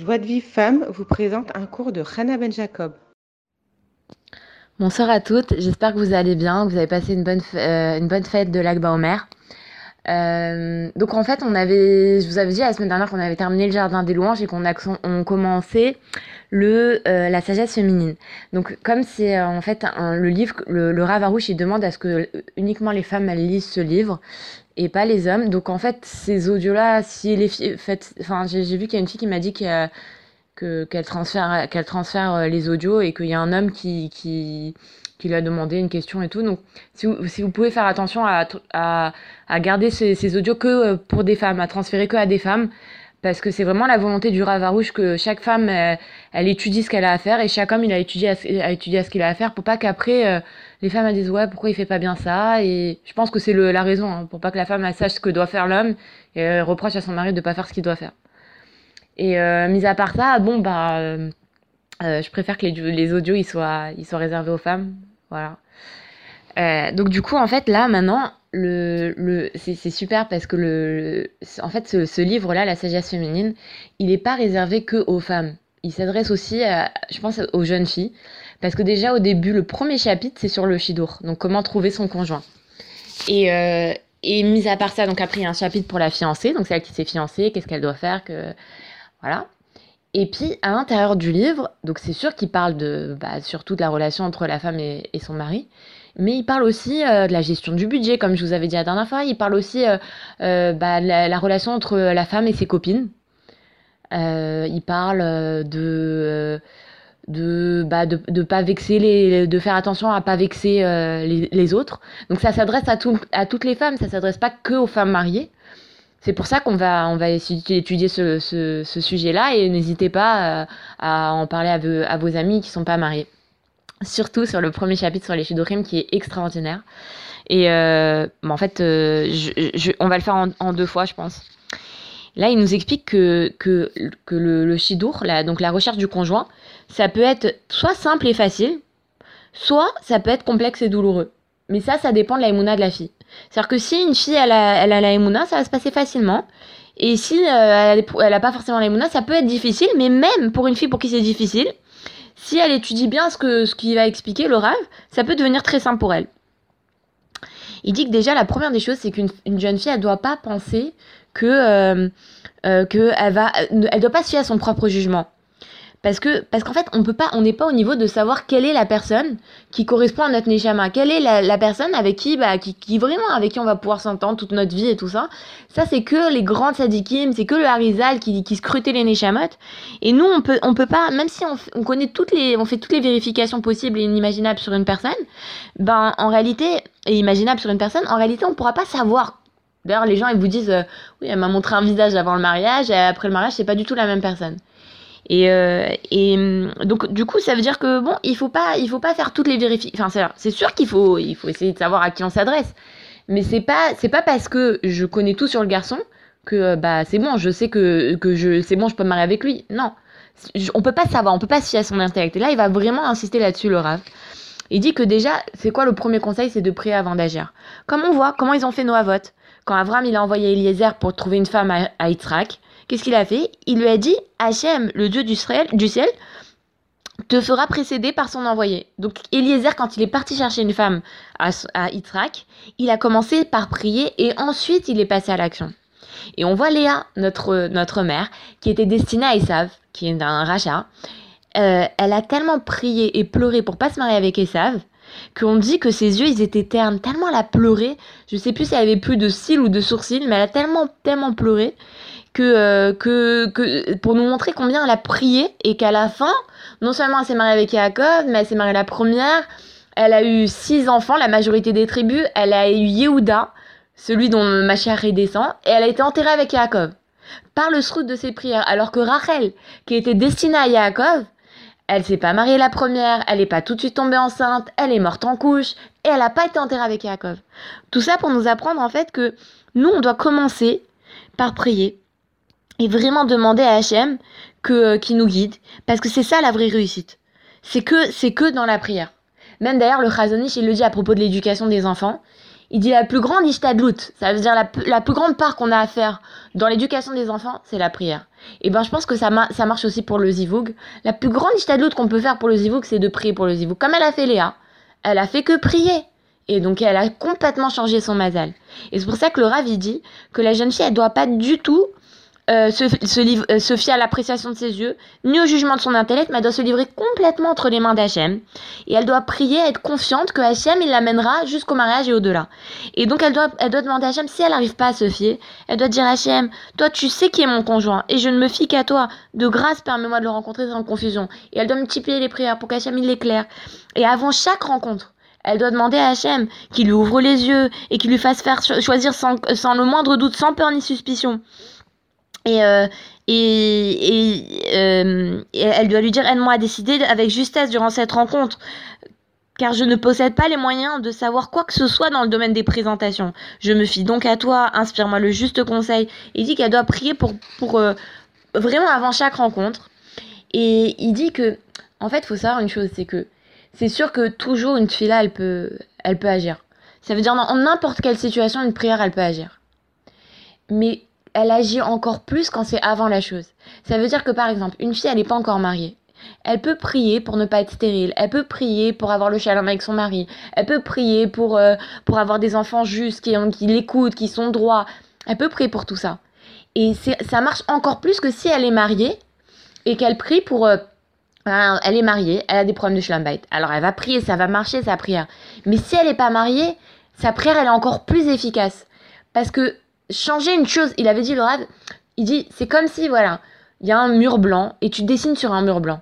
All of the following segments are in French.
Joie de Vive Femme vous présente un cours de Hannah Ben Jacob. Bonsoir à toutes, j'espère que vous allez bien, que vous avez passé une bonne, euh, fête de l'Akba Omer. Euh, donc en fait, on avait, je vous avais dit la semaine dernière qu'on avait terminé le jardin des louanges et qu'on a on euh, la sagesse féminine. Donc comme c'est euh, en fait le livre, le, Ravarouche, il demande à ce que uniquement les femmes lisent ce livre et pas les hommes. Donc en fait, ces audios-là, si les filles, enfin j'ai vu qu'il y a une fille qui m'a dit qu'elle qu'elle transfère qu'elle transfère les audios et qu'il y a un homme qui qui lui a demandé une question et tout. Donc, si vous, pouvez faire attention à, à, garder ces, ces, audios que euh, pour des femmes, à transférer que à des femmes, parce que c'est vraiment la volonté du Ravarouche que chaque femme, elle, elle étudie ce qu'elle a à faire et chaque homme, il a étudié à, à étudier ce qu'il a à faire pour pas qu'après, euh, les femmes, disent, ouais, pourquoi il fait pas bien ça? Et je pense que c'est la raison, hein, pour pas que la femme, sache ce que doit faire l'homme et elle reproche à son mari de pas faire ce qu'il doit faire. Et euh, mis à part ça, bon, bah... Euh, je préfère que les, les audios ils soient, ils soient réservés aux femmes. Voilà. Euh, donc du coup, en fait, là, maintenant, c'est super parce que en fait, ce, ce livre-là, La sagesse féminine, il n'est pas réservé que aux femmes. Il s'adresse aussi, à, je pense, aux jeunes filles. Parce que déjà, au début, le premier chapitre, c'est sur le shidour. Donc, comment trouver son conjoint. Et, euh, et mis à part ça, donc après, il y a un chapitre pour la fiancée. Donc, celle qui s'est fiancée, qu'est-ce qu'elle doit faire, que... Voilà. Et puis, à l'intérieur du livre, donc c'est sûr qu'il parle de, bah, surtout de la relation entre la femme et, son mari, mais il parle aussi euh, de la gestion du budget, comme je vous avais dit la dernière fois. Il parle aussi euh, bah, de la, relation entre la femme et ses copines. Euh, il parle de de bah de, de pas vexer les de faire attention à pas vexer les, autres donc ça s'adresse à tout, à toutes les femmes ça s'adresse pas que aux femmes mariées c'est pour ça qu'on va, on va d'étudier ce, ce, ce sujet-là et n'hésitez pas à, euh, en parler à vos, à vos amis qui sont pas mariés. Surtout sur le premier chapitre sur les Shidorim qui est extraordinaire. Et euh, en fait, euh, je, je, on va le faire en, deux fois, je pense. Là, il nous explique que, que, le, le Shidour, la, donc la recherche du conjoint, ça peut être soit simple et facile, soit ça peut être complexe et douloureux. Mais ça, ça dépend de la de la fille. C'est-à-dire que si une fille, elle a, elle a la ça va se passer facilement. Et si euh, elle n'a pas forcément la émouna, ça peut être difficile, mais même pour une fille pour qui c'est difficile, si elle étudie bien ce que ce qu'il va expliquer, le rêve, ça peut devenir très simple pour elle. Il dit que déjà, la première des choses, c'est qu'une jeune fille, elle doit pas penser que, euh, euh, que elle va, elle doit pas se fier à son propre jugement. Parce que parce qu'en fait, on peut pas, on n'est pas au niveau de savoir quelle est la personne qui correspond à notre neshama, quelle est la, la personne avec qui, bah, qui, qui vraiment avec qui on va pouvoir s'entendre toute notre vie et tout ça. Ça, c'est que les grandes sadikim, c'est que le harizal qui, qui scrutait les neshamot. Et nous, on peut, on peut pas, même si on, on connaît toutes les, on fait toutes les vérifications possibles et inimaginables sur une personne, ben en réalité, et imaginables sur une personne, en réalité, on pourra pas savoir D'ailleurs, les gens, ils vous disent, euh, oui, elle m'a montré un visage avant le mariage, et après le mariage, c'est pas du tout la même personne. Et, euh, et donc du coup, ça veut dire que bon, il faut pas, il faut pas faire toutes les vérifications. Enfin, c'est sûr qu'il faut, il faut essayer de savoir à qui on s'adresse. Mais c'est pas, c'est pas parce que je connais tout sur le garçon que bah c'est bon, je sais que que je, c'est bon, je peux me marier avec lui. Non, on peut pas savoir, on peut pas se fier à son intellect. Et là, il va vraiment insister là-dessus, le Rav. Il dit que déjà, c'est quoi le premier conseil C'est de prier avant d'agir. Comme on voit, comment ils ont fait Noavot. Quand Avram il a envoyé Eliezer pour trouver une femme à, à Qu'est-ce qu'il a fait? Il lui a dit Hachem, le Dieu du ciel, du ciel, te fera précéder par son envoyé. Donc Eliezer, quand il est parti chercher une femme à, à il a commencé par prier et ensuite il est passé à l'action. Et on voit Léa, notre, notre mère, qui était destinée à Esav, qui est un rachat. Euh, elle a tellement prié et pleuré pour pas se marier avec Esav qu'on dit que ses yeux ils étaient ternes, tellement elle a pleuré. Je sais plus si elle avait plus de cils ou de sourcils, mais elle a tellement, tellement pleuré que, euh, que, que pour nous montrer combien elle a prié et qu'à la fin, non seulement elle s'est mariée avec Yaakov, mais elle s'est mariée la première. Elle a eu six enfants, la majorité des tribus. Elle a eu Yehuda, celui dont Machar descend, et elle a été enterrée avec Yaakov par le srout de ses prières. Alors que Rachel, qui était destinée à Yaakov, elle s'est pas mariée la première, elle n'est pas tout de suite tombée enceinte, elle est morte en couche, et elle n'a pas été enterrée avec Yaakov. Tout ça pour nous apprendre en fait que nous, on doit commencer par prier et vraiment demander à Hachem que euh, qui nous guide parce que c'est ça la vraie réussite. C'est que c'est que dans la prière. Même d'ailleurs le Chazonish il le dit à propos de l'éducation des enfants. Il dit la plus grande ishtadlout, ça veut dire la, plus grande part qu'on a à faire dans l'éducation des enfants, c'est la prière. Et ben je pense que ça, ça marche aussi pour le zivoug. La plus grande ishtadlout qu'on peut faire pour le zivoug, c'est de prier pour le zivoug. Comme elle a fait Léa, elle a fait que prier. Et donc elle a complètement changé son mazal. Et c'est pour ça que le Rav dit que la jeune fille, elle doit pas du tout euh, se, euh, se, fier à l'appréciation de ses yeux, ni au jugement de son intellect, mais elle doit se livrer complètement entre les mains d'Hachem. Et elle doit prier, être confiante que Hachem, il l'amènera jusqu'au mariage et au-delà. Et donc elle doit, elle doit demander à Hachem, si elle n'arrive pas à se fier, elle doit dire à Hachem, toi tu sais qui est mon conjoint, et je ne me fie qu'à toi. De grâce, permets-moi de le rencontrer sans confusion. Et elle doit multiplier les prières pour qu'Hachem il l'éclaire. Et avant chaque rencontre, elle doit demander à Hachem qu'il lui ouvre les yeux et qu'il lui fasse faire choisir sans le moindre doute, sans peur ni suspicion. Et, euh, et, euh, et, elle doit lui dire aide-moi à décider avec justesse durant cette rencontre car je ne possède pas les moyens de savoir quoi que ce soit dans le domaine des présentations. Je me fie donc à toi, inspire-moi le juste conseil. Il dit qu'elle doit prier pour, pour euh, vraiment avant chaque rencontre. Et il dit que, en fait, faut savoir une chose, c'est que c'est sûr que toujours une fille là, elle peut, elle peut agir. Ça veut dire dans n'importe quelle situation, une prière, elle peut agir. Mais elle agit encore plus quand c'est avant la chose. Ça veut dire que par exemple, une fille, elle n'est pas encore mariée. Elle peut prier pour ne pas être stérile. Elle peut prier pour avoir le shalom avec son mari. Elle peut prier pour, euh, pour avoir des enfants justes, qui, qui l'écoutent, qui sont droits. Elle peut prier pour tout ça. Et ça marche encore plus que si elle est mariée et qu'elle prie pour... Euh, elle est mariée, elle a des problèmes de shalom Alors elle va prier, ça va marcher sa prière. Mais si elle n'est pas mariée, sa prière, elle est encore plus efficace. Parce que changer une chose. Il avait dit, le rêve, il dit, c'est comme si, voilà, il y a un mur blanc et tu dessines sur un mur blanc.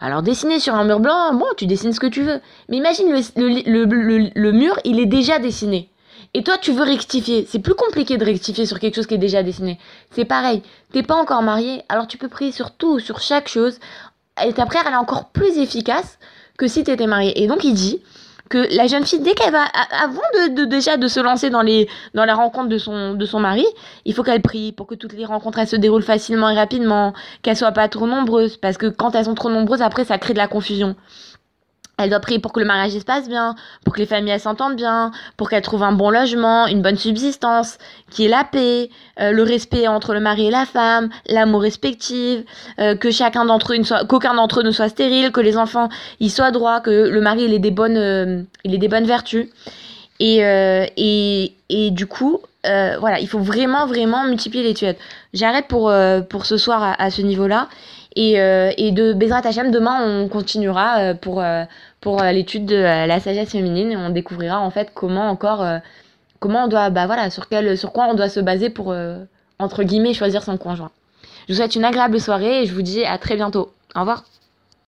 Alors dessiner sur un mur blanc, bon, tu dessines ce que tu veux. Mais imagine le, le, le, mur, il est déjà dessiné. Et toi, tu veux rectifier. C'est plus compliqué de rectifier sur quelque chose qui est déjà dessiné. C'est pareil. T'es pas encore marié, alors tu peux prier sur tout, sur chaque chose. Et ta prière, elle est encore plus efficace que si tu étais marié. Et donc, il dit, que la jeune fille, dès qu'elle va, avant de, déjà de se lancer dans, les, dans la rencontre de son, de son mari, il faut qu'elle prie pour que toutes les rencontres elles se déroulent facilement et rapidement, qu'elles soient pas trop nombreuses, parce que quand elles sont trop nombreuses, après ça crée de la confusion. Elle doit prier pour que le mariage se passe bien, pour que les familles s'entendent bien, pour qu'elle trouve un bon logement, une bonne subsistance, qui est la paix, euh, le respect entre le mari et la femme, l'amour respectif, euh, que chacun d'entre eux soit, qu'aucun d'entre eux ne soit stérile, que les enfants ils soient droits, que le mari ait des bonnes, euh, ait des bonnes vertus. Et, et, et du coup, voilà, il faut vraiment vraiment multiplier les tuettes. J'arrête pour pour ce soir à ce niveau-là. Et, euh, et de Bezrat Hachem, demain, on continuera euh, pour, euh, pour l'étude de la sagesse féminine et on découvrira en fait comment encore, comment on doit, bah voilà, sur, quel, sur quoi on doit se baser pour, entre guillemets, choisir son conjoint. Je vous souhaite une agréable soirée et je vous dis à très bientôt. Au revoir.